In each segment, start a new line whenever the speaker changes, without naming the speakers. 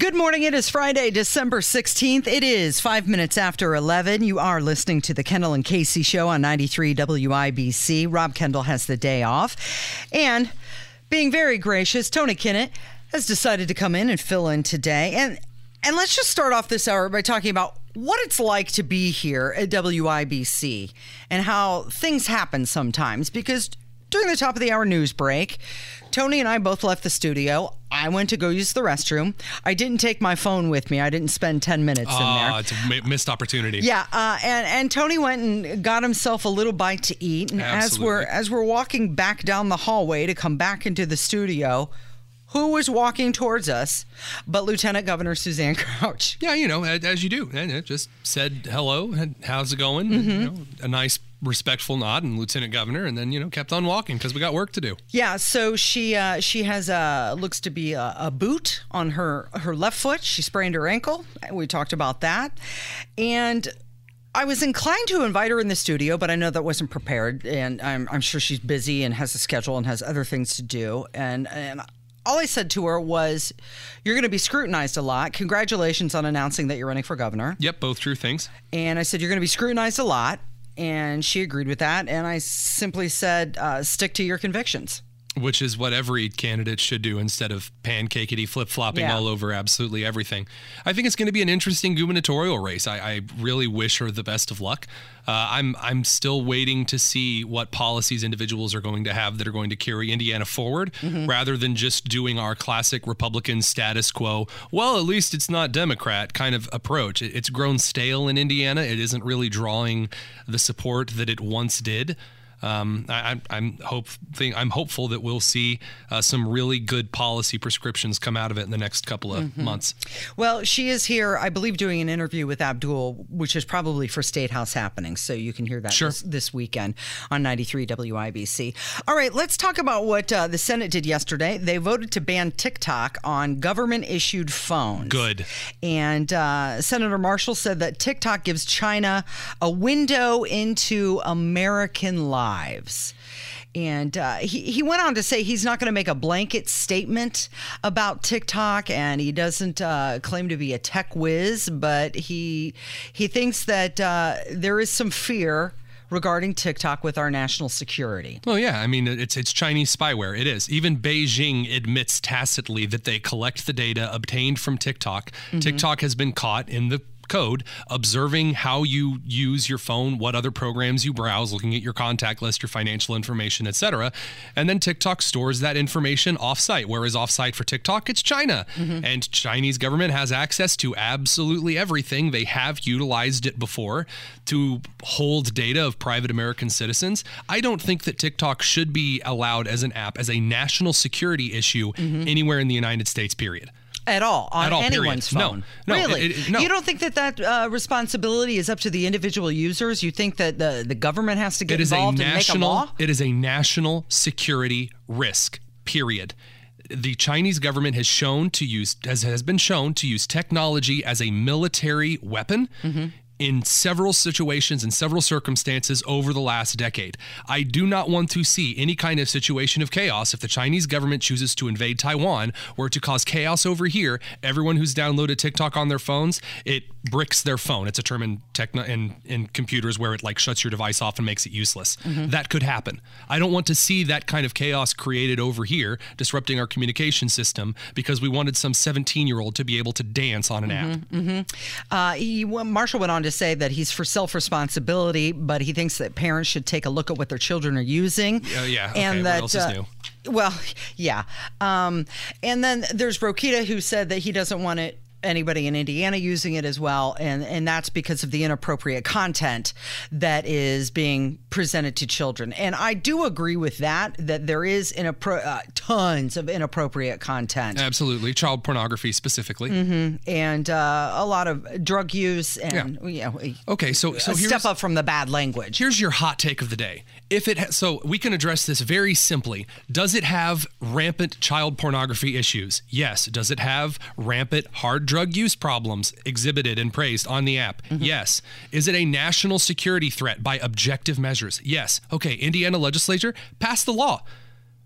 Good morning. It is Friday, December 16th. It is five minutes after 11. You are listening to the Kendall and Casey show on 93 WIBC. Rob Kendall has the day off. And being very gracious, Tony Kinnett has decided to come in and fill in today. And and let's just start off this hour by talking about what it's like to be here at WIBC and how things happen sometimes because during the top of the hour news break, Tony and I both left the studio. I went to go use the restroom. I didn't take my phone with me. I didn't spend 10 minutes in there.
Oh, it's a missed opportunity.
Yeah, uh, and and Tony went and got himself a little bite to eat. And as we're as we're walking back down the hallway to come back into the studio, who was walking towards us but Lieutenant Governor Suzanne Crouch?
Yeah, you know, as you do. And it just said hello and how's it going?
Mm-hmm.
And, you know, a nice respectful nod and Lieutenant Governor and then, you know, kept on walking because we got work to do.
Yeah, so she uh, she has a looks to be a, a boot on her her left foot. She sprained her ankle. We talked about that, and I was inclined to invite her in the studio, but I know that wasn't prepared, and I'm I'm sure she's busy and has a schedule and has other things to do, and and. All I said to her was, You're going to be scrutinized a lot. Congratulations on announcing that you're running for governor.
Yep, both true things.
And I said, You're going to be scrutinized a lot. And she agreed with that. And I simply said, uh, Stick to your convictions.
Which is what every candidate should do instead of pancakety flip flopping
Yeah.
all over absolutely everything. I think it's going to be an interesting gubernatorial race. I, I really wish her the best of luck. Uh, I'm I'm still waiting to see what policies individuals are going to have that are going to carry Indiana forward, rather than just doing our classic Republican status quo. Well, at least it's not Democrat kind of approach. It- It's grown stale in Indiana. It isn't really drawing the support that it once did. Um, I, I'm I'm hope think, I'm hopeful that we'll see uh, some really good policy prescriptions come out of it in the next couple of months.
Well, she is here, I believe, doing an interview with Abdul, which is probably for State House happenings. So you can hear that
Sure.
this, this weekend on 93 WIBC. All right, let's talk about what uh, the Senate did yesterday. They voted to ban TikTok on government issued phones.
Good.
And uh, Senator Marshall said that TikTok gives China a window into American lives. And uh, he, he went on to say he's not going to make a blanket statement about TikTok, and he doesn't uh, claim to be a tech whiz, but he he thinks that uh, there is some fear regarding TikTok with our national security.
Well, yeah, I mean it's it's Chinese spyware. It is. Even Beijing admits tacitly that they collect the data obtained from TikTok. TikTok has been caught in the code observing how you use your phone what other programs you browse looking at your contact list your financial information etc and then tiktok stores that information offsite whereas offsite for tiktok? It's china. Mm-hmm. And chinese government has access to absolutely everything. They have utilized it before to hold data of private american citizens. I don't think that tiktok should be allowed as an app as a national security issue mm-hmm. anywhere in the united states period
At all on
At all,
anyone's
No.
phone.
No,
really?
it- it- no.
You don't think that that uh, responsibility is up to the individual users? You think that the, the government has to get
It is a
involved and make a
national.
law?
It is a national security risk. Period. The Chinese government has shown to use has, has been shown to use technology as a military weapon.
Mm-hmm.
In several situations and several circumstances over the last decade. I do not want to see any kind of situation of chaos if the Chinese government chooses to invade Taiwan or to cause chaos over here. Everyone who's downloaded TikTok on their phones, it bricks their phone. It's a term in techno in, in computers where it like shuts your device off and makes it useless. Mm-hmm. That could happen. I don't want to see that kind of chaos created over here, disrupting our communication system because we wanted some 17 year old to be able to dance on an app. Mm-hmm. Mm-hmm.
Uh, he, Marshall went on to say that he's for self responsibility, but he thinks that parents should take a look at what their children are using.
Uh, yeah,
and
okay, what
that
else is
uh,
new?
Well, yeah. Um, and then there's Rokita who said that he doesn't want it anybody in Indiana using it as well, and and that's because of the inappropriate content that is being presented to children. And I do agree with that that there is inappro- uh, tons of inappropriate content.
Absolutely, child pornography specifically,
mm-hmm. and uh, a lot of drug use and yeah. You know,
okay, so so
step up from the bad language.
Here's your hot take of the day. If it ha- so we can address this very simply. Does it have rampant child pornography issues? Yes. Does it have rampant hard drug use problems exhibited and praised on the app? Mm-hmm. Yes. Is it a national security threat by objective measures? Yes. Okay, Indiana legislature passed the law.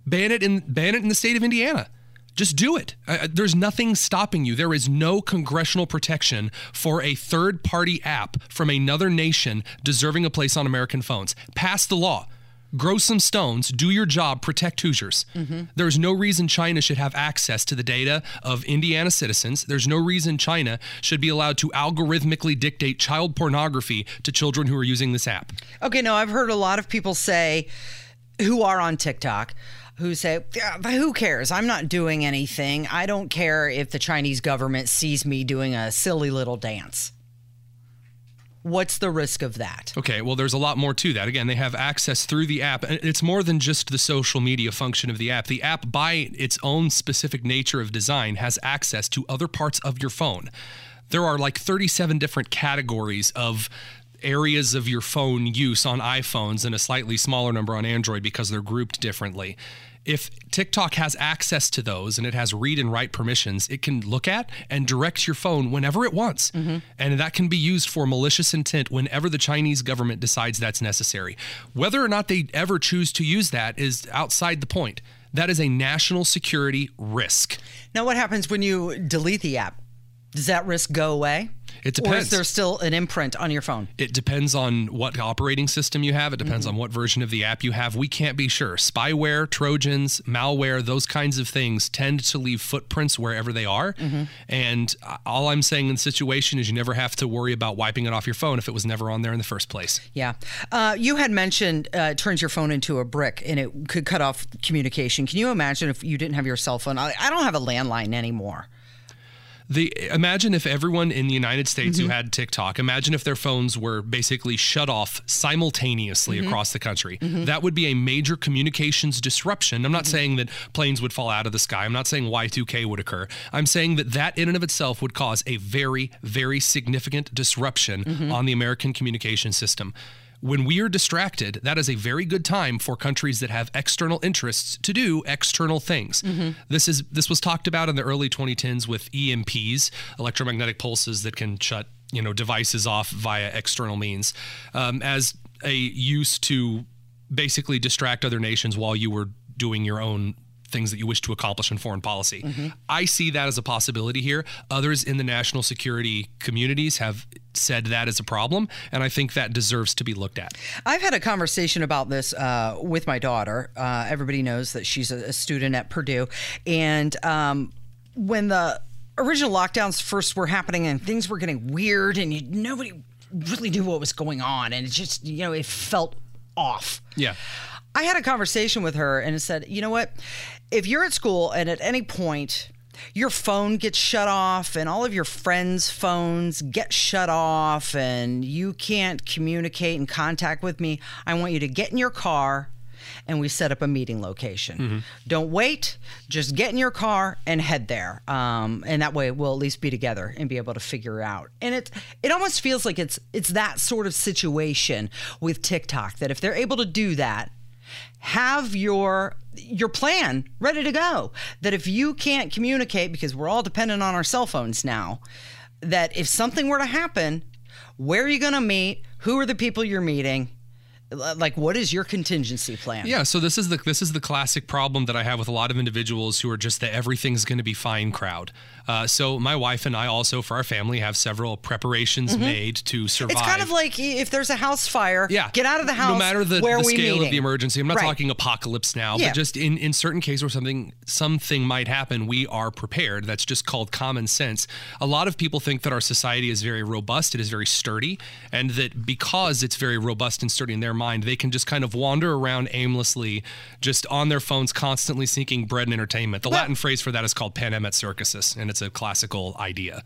Ban it in ban it in the state of Indiana. Just do it. Uh, there's nothing stopping you. There is no congressional protection for a third party app from another nation deserving a place on American phones. Pass the law grow some stones, do your job, protect Hoosiers. Mm-hmm. There's no reason China should have access to the data of Indiana citizens. There's no reason China should be allowed to algorithmically dictate child pornography to children who are using this app.
Okay, now I've heard a lot of people say who are on TikTok who say, Who cares? I'm not doing anything. I don't care if the Chinese government sees me doing a silly little dance. What's the risk of that?
Okay, well, there's a lot more to that. Again, they have access through the app. and It's more than just the social media function of the app. The app, by its own specific nature of design, has access to other parts of your phone. There are like 37 different categories of areas of your phone use on iPhones and a slightly smaller number on Android because they're grouped differently if TikTok has access to those and it has read and write permissions, it can look at and direct your phone whenever it wants. Mm-hmm. And that can be used for malicious intent whenever the Chinese government decides that's necessary. Whether or not they ever choose to use that is outside the point. That is a national security risk.
Now, what happens when you delete the app? Does that risk go away?
It depends.
Or is there still an imprint on your phone?
It depends on what operating system you have. It depends mm-hmm. on what version of the app you have. We can't be sure. Spyware, Trojans, malware, those kinds of things tend to leave footprints wherever they are. Mm-hmm. And all I'm saying in the situation is you never have to worry about wiping it off your phone if it was never on there in the first place.
Yeah. Uh, you had mentioned uh, it turns your phone into a brick and it could cut off communication. Can you imagine if you didn't have your cell phone? I, I don't have a landline anymore
the imagine if everyone in the United States mm-hmm. who had TikTok, imagine if their phones were basically shut off simultaneously mm-hmm. across the country. Mm-hmm. That would be a major communications disruption. I'm not mm-hmm. saying that planes would fall out of the sky. I'm not saying Y2K would occur. I'm saying that that in and of itself would cause a very very significant disruption mm-hmm. on the American communication system when we are distracted, that is a very good time for countries that have external interests to do external things. Mm-hmm. This is this was talked about in the early 2010s with EMPs, electromagnetic pulses that can shut you know devices off via external means, um, as a use to basically distract other nations while you were doing your own things that you wish to accomplish in foreign policy. Mm-hmm. I see that as a possibility here. Others in the national security communities have said that is a problem, and I think that deserves to be looked at.
I've had a conversation about this uh, with my daughter. Uh, everybody knows that she's a, student at Purdue, and um, when the original lockdowns first were happening and things were getting weird, and you, nobody really knew what was going on, and it just you know it felt off.
Yeah.
I had a conversation with her and said, you know what? if you're at school and at any point your phone gets shut off and all of your friends' phones get shut off and you can't communicate and contact with me, I want you to get in your car and we set up a meeting location. Mm-hmm. Don't wait, just get in your car and head there. Um, and that way we'll at least be together and be able to figure out. And it it almost feels like it's it's that sort of situation with TikTok that if they're able to do that, have your your plan ready to go. That if you can't communicate, because we're all dependent on our cell phones now, that if something were to happen, where are you going to meet? Who are the people you're meeting? like what is your contingency plan
yeah so this is the this is the classic problem that i have with a lot of individuals who are just the everything's going to be fine crowd uh, so my wife and I also, for our family, have several preparations mm-hmm. made to survive.
It's kind of like if there's a house fire,
yeah.
get out of the house.
No matter the,
the
scale of the emergency, I'm not right. talking apocalypse now, yeah. but just in, in certain cases where something something might happen, we are prepared. That's just called common sense. A lot of people think that our society is very robust, it is very sturdy, and that because it's very robust and sturdy in their mind, they can just kind of wander around aimlessly, just on their phones, constantly seeking bread and entertainment. The well, Latin phrase for that is called panem et circenses, and it's a classical idea.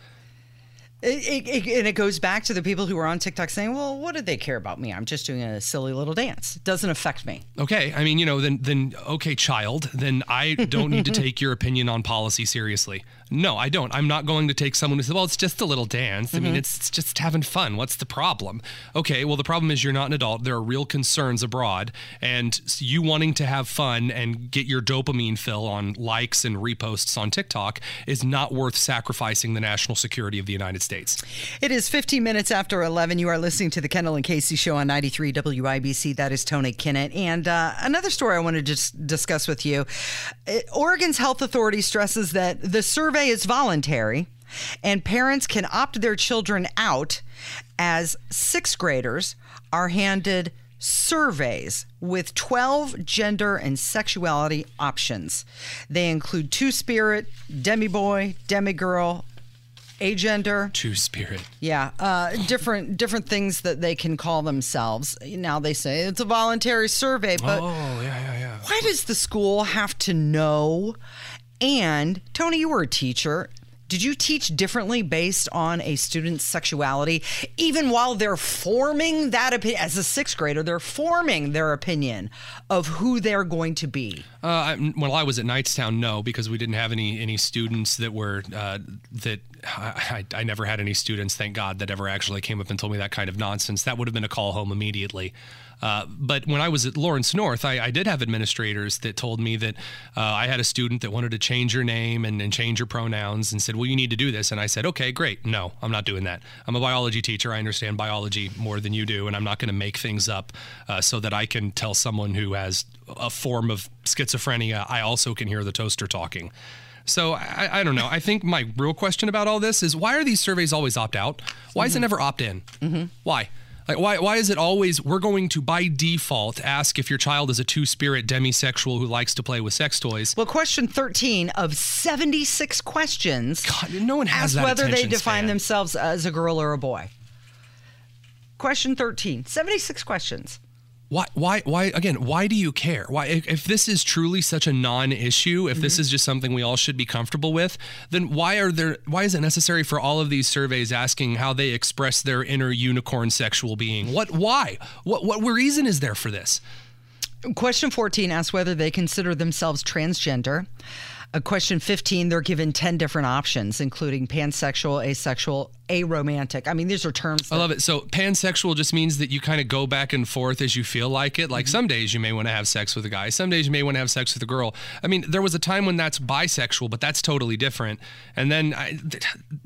It, it, it, and it goes back to the people who are on TikTok saying, "Well, what do they care about me? I'm just doing a silly little dance. It doesn't affect me."
Okay, I mean, you know, then then okay, child, then I don't need to take your opinion on policy seriously. No, I don't. I'm not going to take someone who says, "Well, it's just a little dance." I mean, it's, it's just having fun. What's the problem? Okay, well, the problem is you're not an adult. There are real concerns abroad, and you wanting to have fun and get your dopamine fill on likes and reposts on TikTok is not worth sacrificing the national security of the United States.
It is 15 minutes after 11. You are listening to the Kendall and Casey show on 93 WIBC. That is Tony Kinnett. And uh, another story I wanted to just discuss with you Uh, Oregon's health authority stresses that the survey is voluntary and parents can opt their children out as sixth graders are handed surveys with 12 gender and sexuality options. They include two spirit, demi boy, demi girl, agender.
Two spirit.
Yeah, uh, different different things that they can call themselves. Now they say it's a voluntary survey, but
Oh, yeah, yeah, yeah.
why does the school have to know? And Tony, you were a teacher. Did you teach differently based on a student's sexuality, even while they're forming that opinion? As a sixth grader, they're forming their opinion of who they're going to be.
Uh, I, well, I was at Knightstown, no, because we didn't have any any students that were uh, that I, I never had any students, thank God, that ever actually came up and told me that kind of nonsense. That would have been a call home immediately. Uh, but when I was at Lawrence North, I, I did have administrators that told me that uh, I had a student that wanted to change her name and, and change her pronouns and said, Well, you need to do this. And I said, Okay, great. No, I'm not doing that. I'm a biology teacher. I understand biology more than you do. And I'm not going to make things up uh, so that I can tell someone who has a form of schizophrenia, I also can hear the toaster talking. So I, I don't know. I think my real question about all this is why are these surveys always opt out? Why is it never opt in? Why? Like why why is it always we're going to by default ask if your child is a two spirit demisexual who likes to play with sex toys?
Well, question 13 of 76 questions
God, no one has
ask
that
whether they define
span.
themselves as a girl or a boy. Question 13, 76 questions.
Why why why again, why do you care? Why if, if this is truly such a non-issue, if this mm-hmm. is just something we all should be comfortable with, then why are there why is it necessary for all of these surveys asking how they express their inner unicorn sexual being? What why? What what reason is there for this?
Question 14 asks whether they consider themselves transgender. Uh, question 15, they're given 10 different options, including pansexual, asexual, aromantic. I mean, these are terms.
I love it. So pansexual just means that you kind of go back and forth as you feel like it. Like some days you may want to have sex with a guy, some days you may want to have sex with a girl. I mean, there was a time when that's bisexual, but that's totally different. And then I,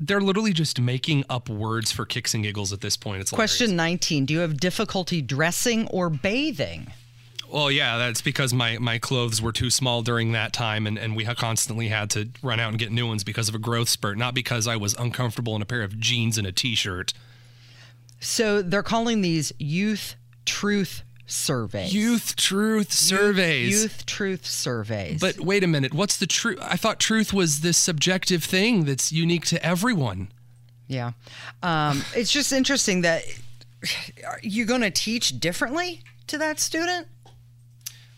they're literally just making up words for kicks and giggles at this point. It's hilarious.
Question 19, do you have difficulty dressing or bathing?
Well, yeah, that's because my, my clothes were too small during that time, and, and we constantly had to run out and get new ones because of a growth spurt, not because I was uncomfortable in a pair of jeans and a t shirt.
So they're calling these youth truth surveys.
Youth truth surveys.
Youth truth surveys.
But wait a minute, what's the truth? I thought truth was this subjective thing that's unique to everyone.
Yeah. Um, it's just interesting that you're you going to teach differently to that student?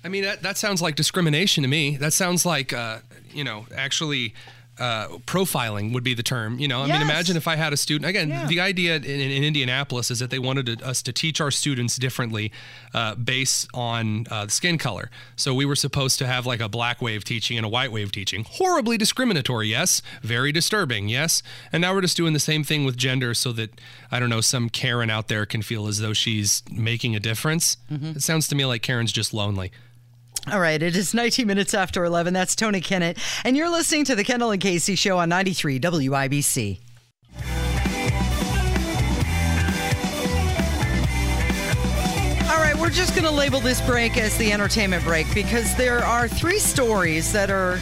I mean, that, that sounds like discrimination to me. That sounds like, uh, you know, actually uh, profiling would be the term. You know, I
Yes.
mean, imagine if I had a student. Again,
Yeah.
the idea in, in Indianapolis is that they wanted to, us to teach our students differently uh, based on uh, skin color. So we were supposed to have like a black wave teaching and a white wave teaching. Horribly discriminatory, yes. Very disturbing, yes. And now we're just doing the same thing with gender so that, I don't know, some Karen out there can feel as though she's making a difference. It sounds to me like Karen's just lonely.
All right, it is 19 minutes after 11. That's Tony Kinnett, and you're listening to the Kendall and Casey show on 93 WIBC. All right, we're just going to label this break as the entertainment break because there are three stories that are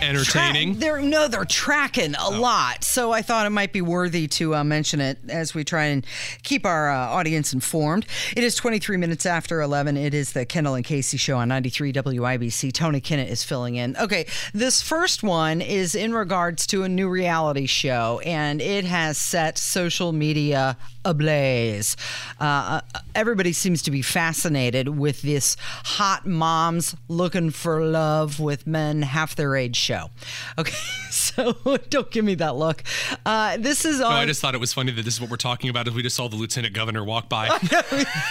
Entertaining.
Tra- they're no, they're tracking a lot. So I thought it might be worthy to uh, mention it as we try and keep our uh, audience informed. It is 23 minutes after 11. It is the Kendall and Casey show on 93 WIBC. Tony Kinnett is filling in. Okay, this first one is in regards to a new reality show, and it has set social media ablaze. Uh, everybody seems to be fascinated with this hot moms looking for love with men half their age show. Okay, so don't give me that look. Uh, this is on.
No, I just thought it was funny that this is what we're talking about. As we just saw the lieutenant governor walk by.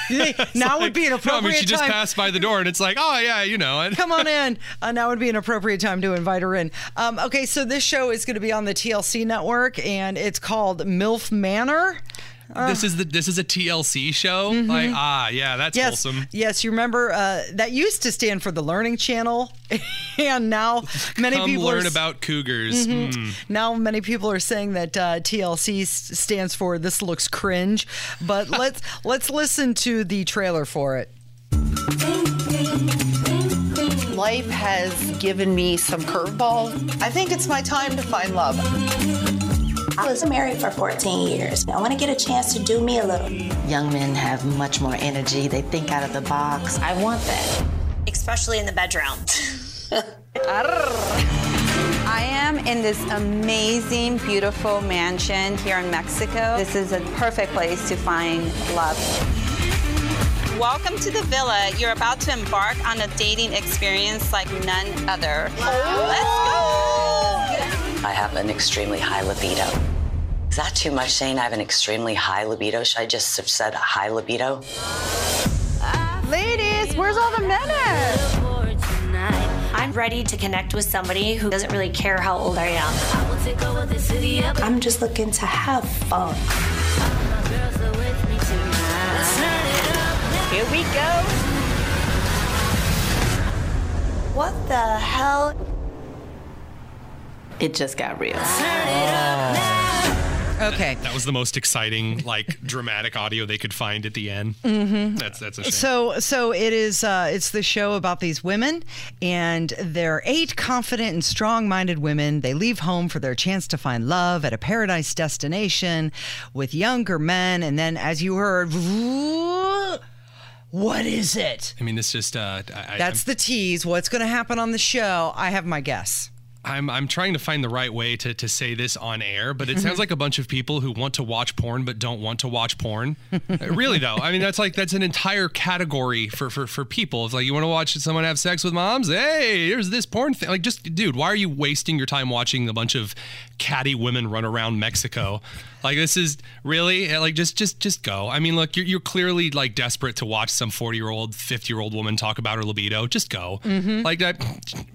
now would be an appropriate
no, I mean, she just
time.
passed by the door, and it's like, oh yeah, you know.
Come on in. Uh, now would be an appropriate time to invite her in. Um, okay, so this show is going to be on the TLC network, and it's called MILF Manor.
This is the this is a TLC show. Like ah, yeah, that's
Mm-hmm. Yes,
wholesome.
yes. You remember uh, that used to stand for the Learning Channel, and now many
Come
people
learn
are,
about cougars. Mm.
now many people are saying that uh, TLC stands for this looks cringe. But let's let's listen to the trailer for it. Life has given me some curveballs. I think it's my time to find love.
I was married for 14 years. I want to get a chance to do me a little.
Young men have much more energy. They think out of the box. I want that.
especially in the bedroom.
I am in this amazing, beautiful mansion here in Mexico. This is a perfect place to find love. Welcome to the villa. You're about to embark on a dating experience like none other. Let's go!
I have an extremely high libido. Is that too much saying I have an extremely high libido? Should I just have said high libido?
Ladies, where's all the men at?
I'm ready to connect with somebody who doesn't really care how old I am.
I'm just looking to have fun.
Here we go.
What the hell?
It just got real.
Okay.
That was the most exciting, like dramatic audio they could find at the end. Mm-hmm. That's that's a shame.
So, so it is. Uh, it's the show about these women, and they're eight confident and strong-minded women. They leave home for their chance to find love at a paradise destination with younger men, and then, as you heard, what is it?
I mean, this just uh, I,
That's the tease. What's going to happen on the show? I have my guess.
I'm I'm trying to find the right way to, to say this on air, but it sounds like a bunch of people who want to watch porn but don't want to watch porn. Uh, really though, I mean that's like that's an entire category for for, for people. It's like you want to watch someone have sex with moms. Hey, here's this porn thing. Like just dude, why are you wasting your time watching a bunch of catty women run around Mexico? Like this is really eh, like just just just go. I mean, look, you're, you're clearly like desperate to watch some 40 year old, 50 year old woman talk about her libido. Just go. Mm-hmm. Like that.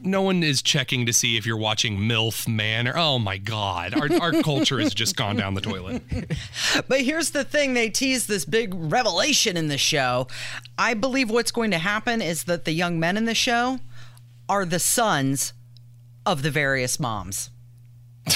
No one is checking to see if you're watching MILF Manor oh my god, our our culture has just gone down the toilet.
But here's the thing they tease this big revelation in the show. I believe what's going to happen is that the young men in the show are the sons of the various moms.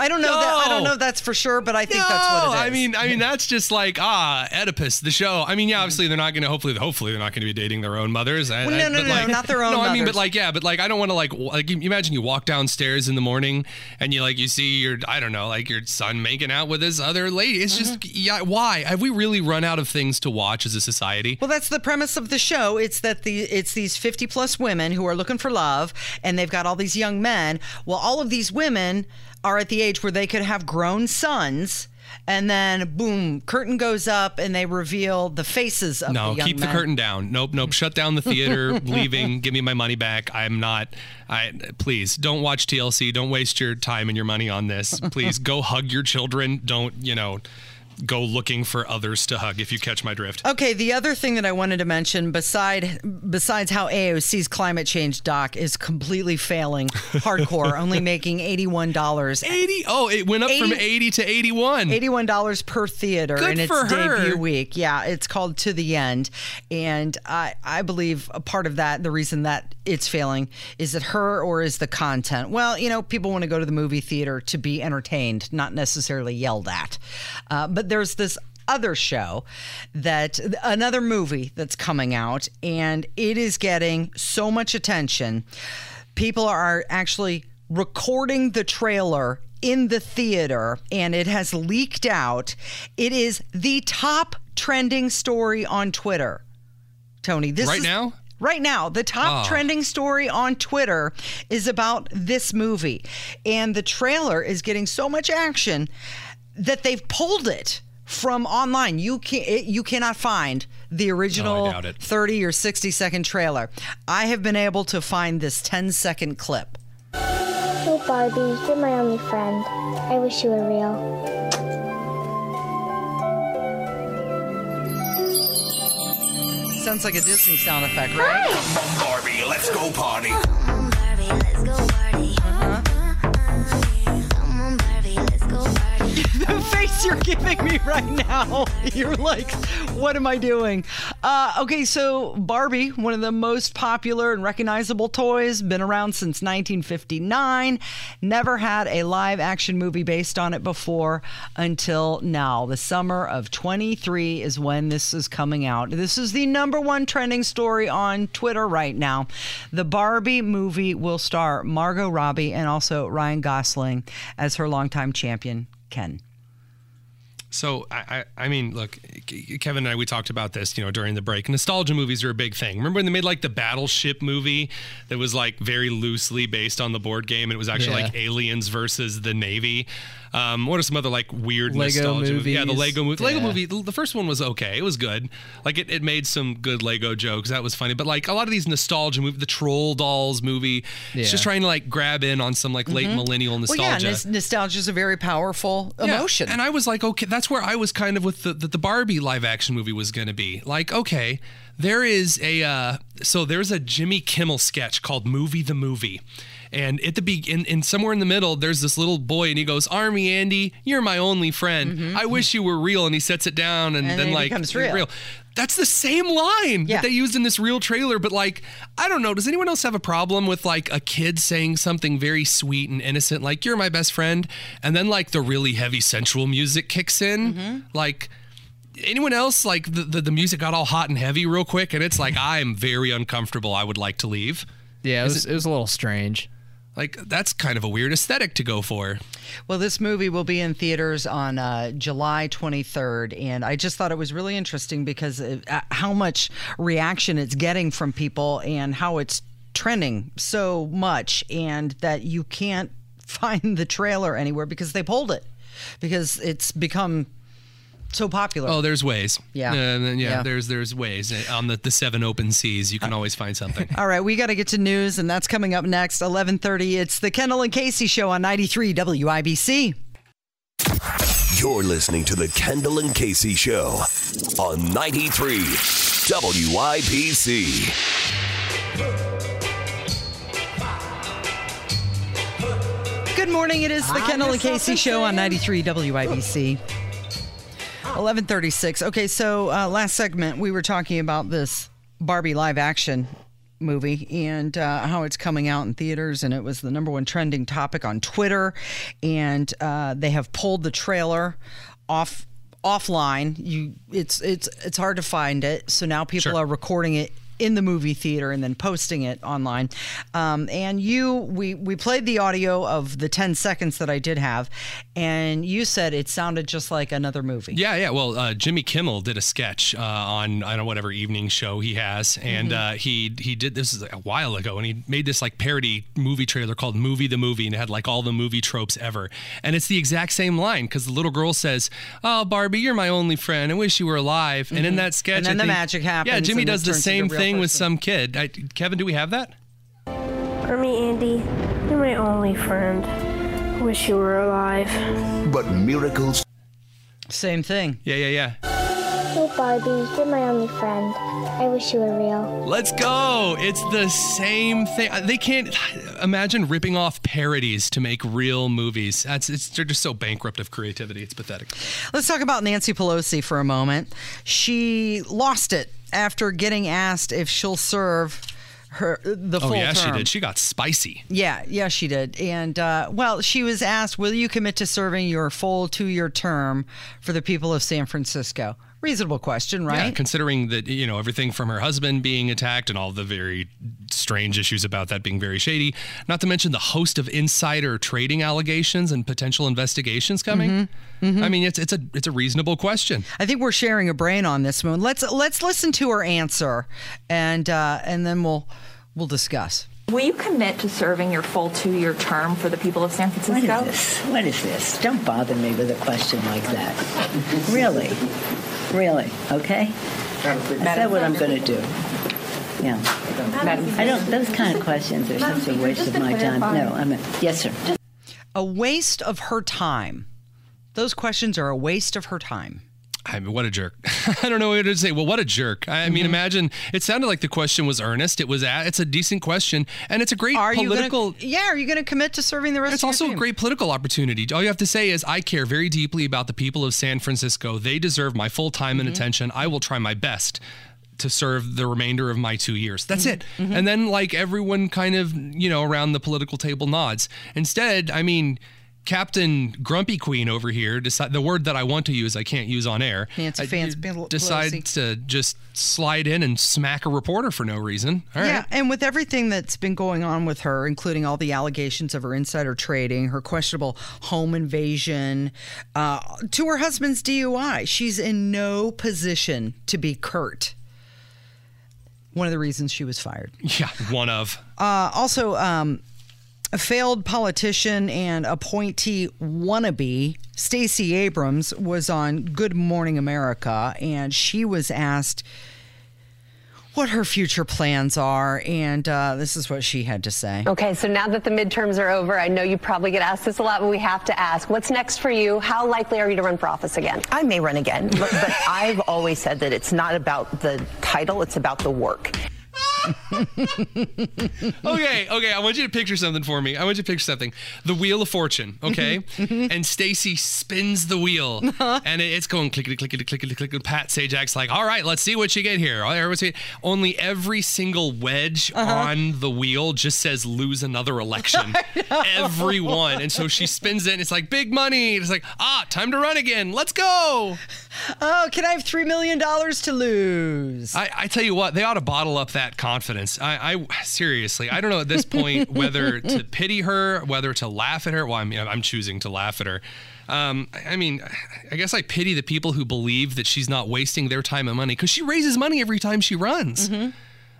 I don't know that I don't
No.
know that's for sure, but I think that's what it is.
I mean, I mean that's just like ah Oedipus, the show. I mean, yeah, obviously they're not going to. Hopefully, hopefully they're not going to be dating their own mothers. I-
Well,
I-
no, no, no,
like,
not their own
No, I mean, but like, yeah, but like, I don't want to like, like, you imagine you walk downstairs in the morning and you like you see your, I don't know, like your son making out with this other lady. It's just,
Mm-hmm.
yeah, why have we really run out of things to watch as a society?
Well, that's the premise of the show. It's that the it's these 50 plus women who are looking for love and they've got all these young men. Well, all of these women are at the age where they could have grown sons. And then boom, curtain goes up and they reveal the faces of
No,
the young
keep the curtain down. Nope, nope. Shut down the theater. leaving. Give me my money back. I'm not. I please don't watch TLC. Don't waste your time and your money on this. Please go hug your children. Don't you know? Go looking for others to hug. If you catch my drift.
Okay, the other thing that I wanted to mention, beside besides how AOC's climate change doc is completely failing hardcore, only making eighty-one dollars
Eighty. Oh, it went up from
80
eighty to eighty-one.
Eighty-one dollars per theater
Good
in its
her.
debut week. Yeah, it's called To the End, and I I believe a part of that, the reason that it's failing, is it her or is the content? Well, you know, people want to go to the movie theater to be entertained, not necessarily yelled at. Uh, but there's this other show that another movie that's coming out and it is getting so much attention people are actually recording the trailer in the theater and it has leaked out it is the top trending story on twitter tony this
Right
is-
now?
Right now, the top
Oh.
trending story on Twitter is about this movie. And the trailer is getting so much action that they've pulled it from online. You can it, you cannot find the original
Oh,
30 or 60 second trailer. I have been able to find this 10 second clip.
Oh, Barbie, you're my only friend. I wish you were real.
Sounds like a Disney sound effect, right?
Barbie, let's go party.
The face you're giving me right now. You're like, what am I doing? Uh, okay, so Barbie, one of the most popular and recognizable toys, been around since 1959. Never had a live action movie based on it before until now. The summer of 23 is when this is coming out. This is the number one trending story on Twitter right now. The Barbie movie will star Margot Robbie and also Ryan Gosling as her longtime champion, Ken.
So I, I, I mean, look, Kevin and I, we talked about this, you know, during the break. Nostalgia movies are a big thing. Remember when they made like the Battleship movie that was like very loosely based on the board game? And it was actually
Yeah.
like Aliens versus the Navy. Um, what are some other like weird
Lego
nostalgia movies? Yeah, the. Lego movie. The Lego movie. The first one was okay. It was good. Like it, it made some good Lego jokes. That was funny. But like a lot of these nostalgia movies, the Troll Dolls movie, it's just trying to like grab in on some like late millennial
Mm-hmm. Well,
nostalgia.
yeah, nos- nostalgia is a very powerful
Yeah,
emotion.
And I was like, okay, that's where I was kind of with the the, the Barbie live action movie was going to be. Like, okay, there is a uh, so there's a Jimmy Kimmel sketch called "Movie the Movie." And at the be in, in somewhere in the middle, there's this little boy, and he goes, "Army Andy, you're my only friend. I wish you were real." And he sets it down, and,
Mm-hmm. And
then
then
like
becomes real.
That's the same line
Yeah.
that they used in this real trailer, but like, I don't know. Does anyone else have a problem with like a kid saying something very sweet and innocent, like "You're my best friend," and then like the really heavy sensual music kicks in,
Mm-hmm.
like? Anyone else like the, the the music got all hot and heavy real quick, and it's like I'm very uncomfortable. I would like to leave.
Yeah, it
Is
was, it was a little strange.
Like that's kind of a weird aesthetic to go for.
Well, this movie will be in theaters on uh, July 23rd, and I just thought it was really interesting because of, uh, how much reaction it's getting from people and how it's trending so much, and that you can't find the trailer anywhere because they pulled it because it's become so popular.
Oh, there's ways.
Yeah.
Uh, yeah,
Yeah.
There's there's ways Uh, on the the seven open seas. You can always find something.
All right, we got to get to news, and that's coming up next, 11:30. It's the Kendall and Casey Show on 93 WIBC.
You're listening to the Kendall and Casey Show on 93 WIBC.
Good morning. It is the Kendall and Casey show on 93 WIBC. 1136. Okay, so uh, last segment we were talking about this Barbie live action movie and uh, how it's coming out in theaters and it was the number one trending topic on Twitter and uh, they have pulled the trailer off offline you it's it's it's hard to find it so now people
Sure.
are recording it in the movie theater and then posting it online. Um, and you, we we played the audio of the ten seconds that I did have, and you said it sounded just like another movie.
Yeah, yeah. Well, uh, Jimmy Kimmel did a sketch uh, on I don't know whatever evening show he has, and uh, he he did this is a while ago, and he made this like parody movie trailer called "Movie the Movie," and it had like all the movie tropes ever, and it's the exact same line because the little girl says, "Oh, Barbie, you're my only friend. I wish you were alive." And in that sketch,
And then
I
the
think-
magic happens
Yeah, Jimmy does the
turns into a
same
real
thing with some kid. I, Kevin, do we have that?
Army Andy, you're my only friend. Wish you were alive.
But miracles
Same thing.
Yeah, yeah, yeah.
Oh, Barbie, you're my only friend. I wish you were real.
Let's go. It's the same thing. They can't imagine ripping off parodies to make real movies. That's it's they're just so bankrupt of creativity. It's pathetic.
Let's talk about Nancy Pelosi for a moment. She lost it after getting asked if she'll serve her the full.
Oh
full
yeah, she did. She got spicy.
Yeah, yeah, she did. And uh, well, she was asked, "Will you commit to serving your full two-year term for the people of San Francisco?" Reasonable question, right?
Yeah,
right?
considering that you know everything from her husband being attacked and all the very strange issues about that being very shady. Not to mention the host of insider trading allegations and potential investigations coming.
Mm-hmm.
I mean, it's it's a it's a reasonable question.
I think we're sharing a brain on this one. Let's let's listen to her answer, and uh, and then we'll we'll discuss.
Will you commit to serving your full two-year term for the people of San Francisco?
What is this? What is this? Don't bother me with a question like that. really? Really? Okay? That's what I'm going to do. Yeah. I don't, those kind of questions are such a waste of my time. No, I'm, a, yes, sir.
A waste of her time. Those questions are a waste of her time.
I mean, what a jerk. I don't know what to say. Well, what a jerk. I mean, mm-hmm. imagine it sounded like the question was earnest. It was a, it's a decent question and it's a great are political.
Gonna, yeah. Are you going to commit to serving the rest of the people?
It's also a great political opportunity. All you have to say is, I care very deeply about the people of San Francisco. They deserve my full time mm-hmm. and attention. I will try my best to serve the remainder of my two years. That's mm-hmm. it. Mm-hmm. And then, like, everyone kind of, you know, around the political table nods. Instead, I mean, Captain Grumpy Queen over here decide the word that I want to use I can't use on air.
Nancy fans
decide to just slide in and smack a reporter for no reason.
yeah, and with everything that's been going on with her, including all the allegations of her insider trading, her questionable home invasion, uh, to her husband's DUI, she's in no position to be curt one of the reasons she was fired.
Yeah, one of.
Uh, also, um, a failed politician and appointee wannabe, Stacey Abrams, was on Good Morning America, and she was asked what her future plans are, and uh, this is what she had to say.
Okay, so now that the midterms are over, I know you probably get asked this a lot, but we have to ask what's next for you? How likely are you to run for office again?
I may run again, but, but I've always said that it's not about the title, it's about the work.
okay, okay. I want you to picture something for me. I want you to picture something. The wheel of fortune, okay? And Stacey spins the wheel, uh-huh. and it's going clickety clickety clickety clickety. Pat Sajak's like, "All right, let's see what you get here." Only every single wedge uh-huh. on the wheel just says "lose another election." every one, and so she spins it, and it's like big money. It's like, ah, time to run again. Let's go.
Oh, can I have three million dollars to lose?
I, I tell you what, they ought to bottle up that confidence. I, I seriously, I don't know at this point whether to pity her, whether to laugh at her. Well, I mean, I'm choosing to laugh at her. Um, I mean, I guess I pity the people who believe that she's not wasting their time and money because she raises money every time she runs. Mm-hmm.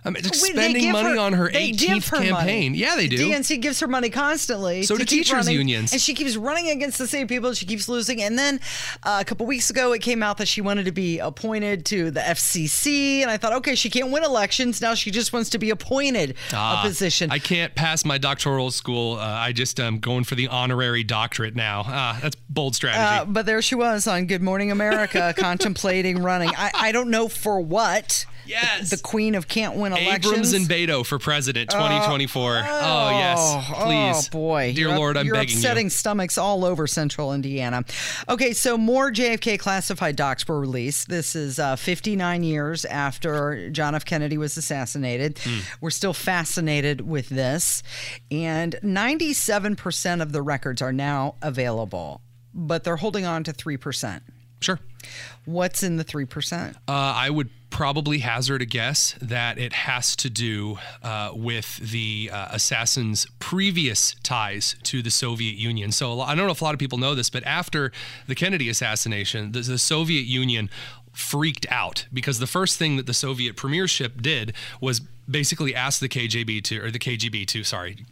I mean, spending money her, on her 18th campaign. Money. Yeah, they do.
DNC gives her money constantly.
So do teachers
running,
unions.
And she keeps running against the same people. She keeps losing. And then uh, a couple weeks ago, it came out that she wanted to be appointed to the FCC. And I thought, okay, she can't win elections. Now she just wants to be appointed ah, a position.
I can't pass my doctoral school. Uh, I just am going for the honorary doctorate now. Uh, that's bold strategy. Uh,
but there she was on Good Morning America contemplating running. I, I don't know for what.
Yes.
The, queen of can't win elections.
Abrams and Beto for president 2024. Uh, oh, oh, yes. Please.
Oh, boy.
Dear
you're
Lord, I'm
you're
begging
upsetting
you.
stomachs all over central Indiana. Okay, so more JFK classified docs were released. This is uh, 59 years after John F. Kennedy was assassinated. Mm. We're still fascinated with this. And 97% of the records are now available, but they're holding on to 3%.
Sure.
What's in the 3%?
Uh, I would probably hazard a guess that it has to do uh, with the uh, assassin's previous ties to the Soviet Union. So I don't know if a lot of people know this, but after the Kennedy assassination, the, the Soviet Union freaked out because the first thing that the Soviet premiership did was basically ask the KGB to, or the KGB to, sorry,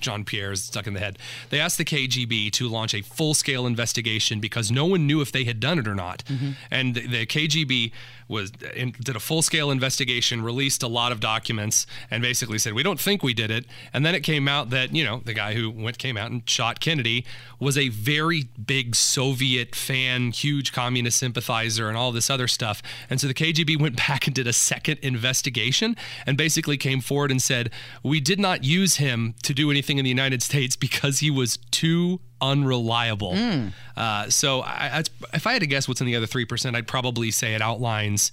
John Pierre is stuck in the head. They asked the KGB to launch a full scale investigation because no one knew if they had done it or not. Mm-hmm. And the, the KGB was in, did a full scale investigation, released a lot of documents, and basically said we don't think we did it. And then it came out that you know the guy who went came out and shot Kennedy was a very big Soviet fan, huge communist sympathizer, and all this other stuff. And so the KGB went back and did a second investigation, and basically came forward and said we did not use him to do anything in the United States because he was too unreliable. Mm. Uh, so I, if I had to guess what's in the other 3%, I'd probably say it outlines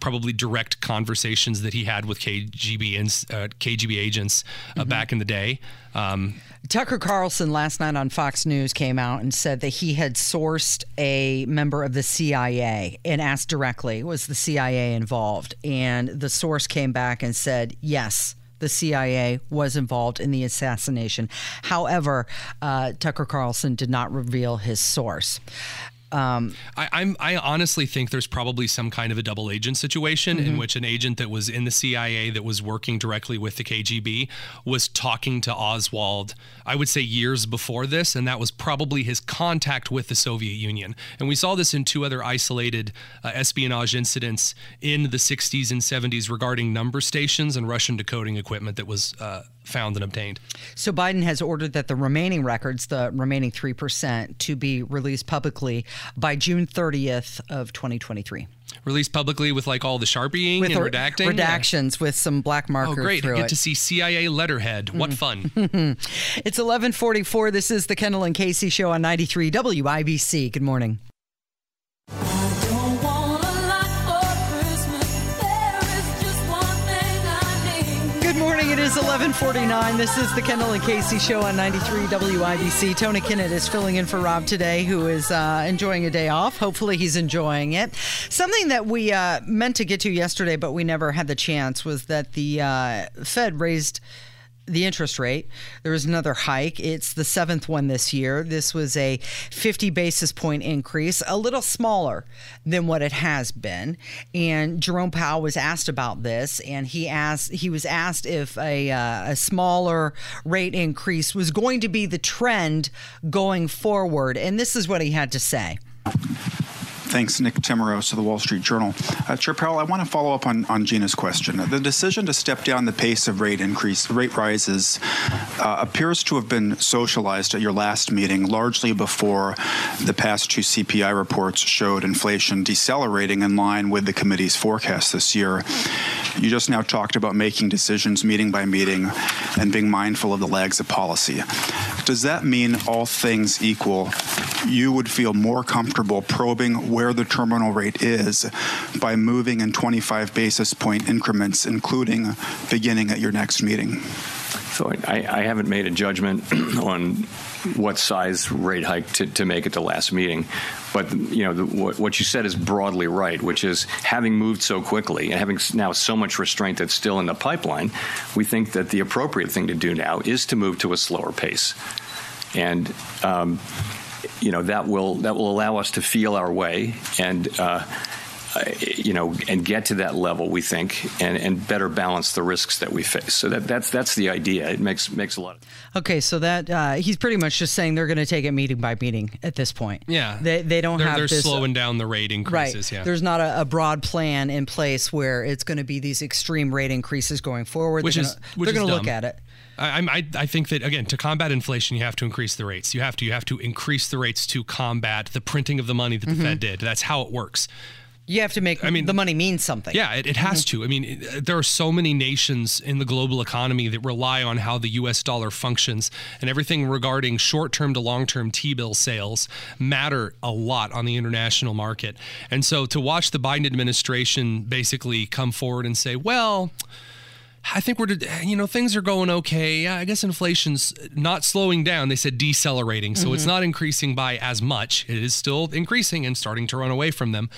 probably direct conversations that he had with KGB and uh, KGB agents uh, mm-hmm. back in the day. Um,
Tucker Carlson last night on Fox News came out and said that he had sourced a member of the CIA and asked directly, was the CIA involved? And the source came back and said, yes the CIA was involved in the assassination. However, uh, Tucker Carlson did not reveal his source. Um,
I, I'm, I honestly think there's probably some kind of a double agent situation in
Mhm.
which an agent that was in the CIA that was working directly with the KGB was talking to Oswald, I would say years before this, and that was probably his contact with the Soviet Union. And we saw this in two other isolated uh, espionage incidents in the 60s and 70s regarding number stations and Russian decoding equipment that was uh, found and obtained.
So Biden has ordered that the remaining records, the remaining 3%, to be released publicly by June 30th of 2023.
Released publicly with like all the sharpieing
With
and redacting.
redactions with some black marker
Oh, great. I get
it.
to see CIA letterhead. What mm-hmm. fun.
it's 1144. This is the Kendall and Casey show on 93 WIBC. Good morning. Is 1149. This is the Kendall and Casey show on 93 WIBC. Tony Kinnett is filling in for Rob today, who is uh, enjoying a day off. Hopefully, he's enjoying it. Something that we uh, meant to get to yesterday, but we never had the chance, was that the uh, Fed raised the interest rate. There was another hike. It's the seventh one this year. This was a 50 basis point increase, a little smaller than what it has been. And Jerome Powell was asked about this, and he asked he was asked if a uh, a smaller rate increase was going to be the trend going forward. And this is what he had to say.
Thanks, Nick Timiraos of the Wall Street Journal. Uh, Chair Powell, I want to follow up on, on Gina's question. The decision to step down the pace of rate increase, rate rises, uh, appears to have been socialized at your last meeting, largely before the past two CPI reports showed inflation decelerating in line with the committee's forecast this year. You just now talked about making decisions meeting by meeting and being mindful of the lags of policy. Does that mean all things equal, you would feel more comfortable probing where the terminal rate is by moving in 25 basis point increments, including beginning at your next meeting?
So I, I haven't made a judgment on what size rate hike to, to make at the last meeting. But you know the, what, what you said is broadly right, which is having moved so quickly and having now so much restraint that's still in the pipeline, we think that the appropriate thing to do now is to move to a slower pace, and um, you know that will that will allow us to feel our way and. Uh, uh, you know, and get to that level, we think, and, and better balance the risks that we face. So that, that's that's the idea. It makes makes a lot of
Okay, so that uh, he's pretty much just saying they're going to take it meeting by meeting at this point.
Yeah.
they they don't
they're,
have
they're
this, uh,
slowing down the rate increases.
Right.
Yeah.
There's not a, a broad plan in place where it's going to be these extreme rate increases going forward.
which
they're
is
gonna,
which
they're
is
going to
dumb.
look at it.
I, I'm- I I think that again to combat inflation, you have to increase the rates. You have to you have to increase the rates to combat the printing of the money that the
Mhm.
Fed did. That's how it works.
You have to make I mean, the money means something.
Yeah, it, it has mm-hmm. to. I mean, it- there are so many nations in the global economy that rely on how the U.S. dollar functions, and everything regarding short-term to long-term T-bill sales matter a lot on the international market. And so, to watch the Biden administration basically come forward and say, "Well." I think we're, you know, things are going okay. I guess inflation's not slowing down. They said decelerating. So it's
Mhm.
not increasing by as much. It is still increasing and starting to run away from them.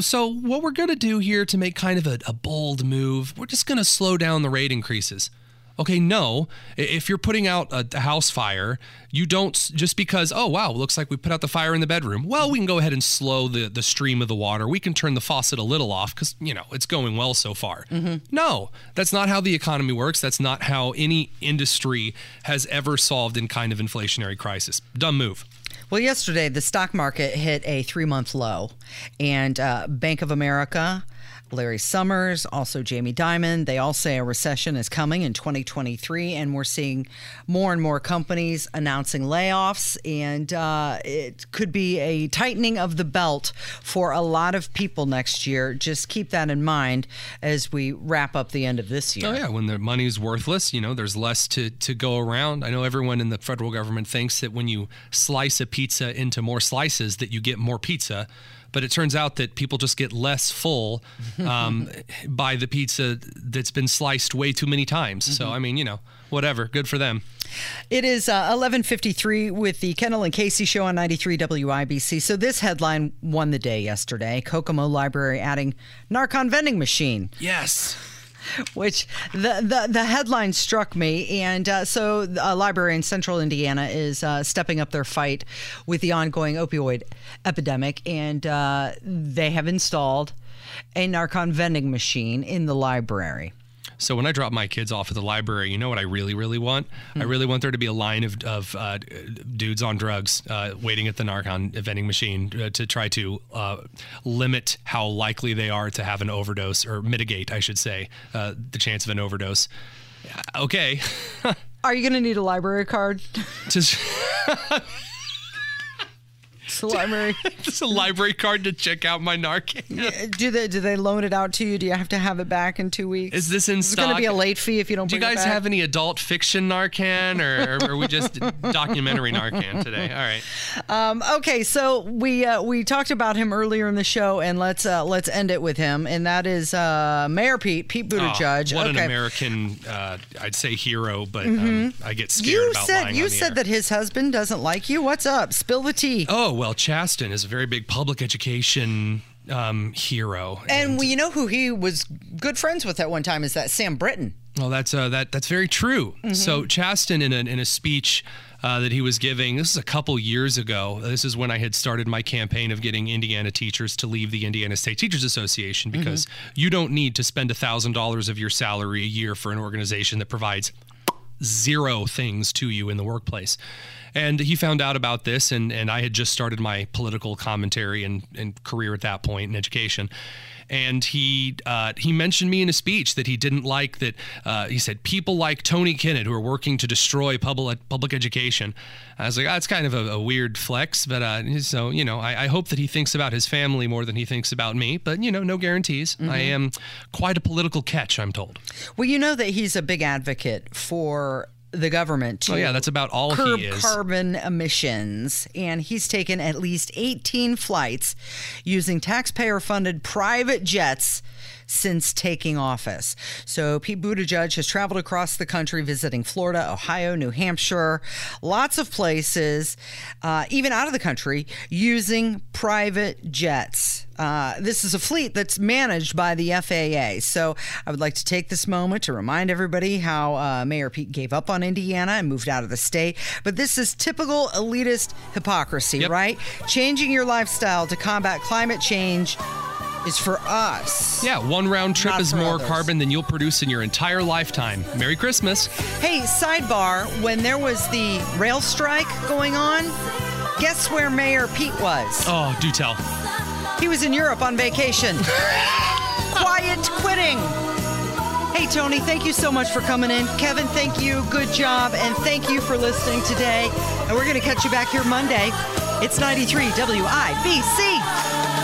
So, what we're going to do here to make kind of a, a bold move, we're just going to slow down the rate increases. Okay, no. If you're putting out a, house fire, you don't just because, oh, wow, looks like we put out the fire in the bedroom. Well, we can go ahead and slow the, the stream of the water. We can turn the faucet a little off because, you know, it's going well so far. No, that's not how the economy works. That's not how any industry has ever solved in kind of inflationary crisis. Dumb move.
Well, yesterday the stock market hit a three month low, and uh, Bank of America, Larry Summers, also Jamie Dimon, they all say a recession is coming in 2023, and we're seeing more and more companies announcing layoffs, and uh, it could be a tightening of the belt for a lot of people next year. Just keep that in mind as we wrap up the end of this year.
Oh yeah, when the money's worthless, you know, there's less to to go around. I know everyone in the federal government thinks that when you slice a pizza into more slices, that you get more pizza. But it turns out that people just get less full um, by the pizza that's been sliced way too many times. So I mean, you know, whatever, good for them.
It is uh, 11:53 with the Kendall and Casey show on 93 WIBC. So this headline won the day yesterday. Kokomo Library adding Narcan vending machine.
Yes.
which the, the, the headline struck me. And uh, so, a library in central Indiana is uh, stepping up their fight with the ongoing opioid epidemic, and uh, they have installed a Narcan vending machine in the library.
So when I drop my kids off at the library, you know what I really, really want? I really want there to be a line of, of uh, dudes on drugs uh, waiting at the Narcan vending machine uh, to try to uh, limit how likely they are to have an overdose or mitigate, I should say, uh, the chance of an overdose. Okay.
Are you going to need a library card?
Just
The library.
Just a library card to check out my Narcan.
do they do they loan it out to you? Do you have to have it back in two weeks?
Is this in
It's going to be a late fee if you don't.
Do you guys have any adult fiction Narcan, or, or are we just documentary Narcan today? All right.
Um, okay, so we uh, we talked about him earlier in the show, and let's uh, let's end it with him, and that is uh, Mayor Pete Pete Buttigieg.
Oh, what
okay.
an American, uh, I'd say hero, but
Mhm.
um, I get scared
You
about
said
lying
you said that his husband doesn't like you. What's up? Spill the tea.
Oh well, Chasten is a very big public education um, hero.
And we, you know who he was good friends with at one time is that Sam Brinton.
Well, that's uh, that that's very true.
Mhm.
So Chasten, in a in a speech uh, that he was giving, this is a couple years ago. This is when I had started my campaign of getting Indiana teachers to leave the Indiana State Teachers Association because you don't need to spend thousand dollars of your salary a year for an organization that provides zero things to you in the workplace. And he found out about this, and, and I had just started my political commentary and, and career at that point in education. And he uh, he mentioned me in a speech that he didn't like that. Uh, he said people like Tony Kinnett who are working to destroy public public education. I was like, oh, that's kind of a, a weird flex, but uh, so you know, I, I hope that he thinks about his family more than he thinks about me. But you know, no guarantees. I
Mhm.
am quite a political catch, I'm told.
Well, you know that he's a big advocate for the government to
Oh, yeah, that's about all he
curb carbon emissions, and he's taken at least 18 flights using taxpayer-funded private jets since taking office. So Pete Buttigieg has traveled across the country visiting Florida, Ohio, New Hampshire, lots of places, uh, even out of the country, using private jets. Uh, this is a fleet that's managed by the FAA. So I would like to take this moment to remind everybody how uh, Mayor Pete gave up on Indiana and moved out of the state. But this is typical elitist hypocrisy, right? Changing your lifestyle to combat climate change is for us.
Yeah, one round trip
Not
is more
others.
carbon than you'll produce in your entire lifetime. Merry Christmas.
Hey, sidebar, when there was the rail strike going on, guess where Mayor Pete was?
Oh, do tell.
He was in Europe on vacation. Quiet quitting. Hey, Tony, thank you so much for coming in. Kevin, thank you. Good job. And thank you for listening today. And we're going to catch you back here Monday. It's 93 WIBC.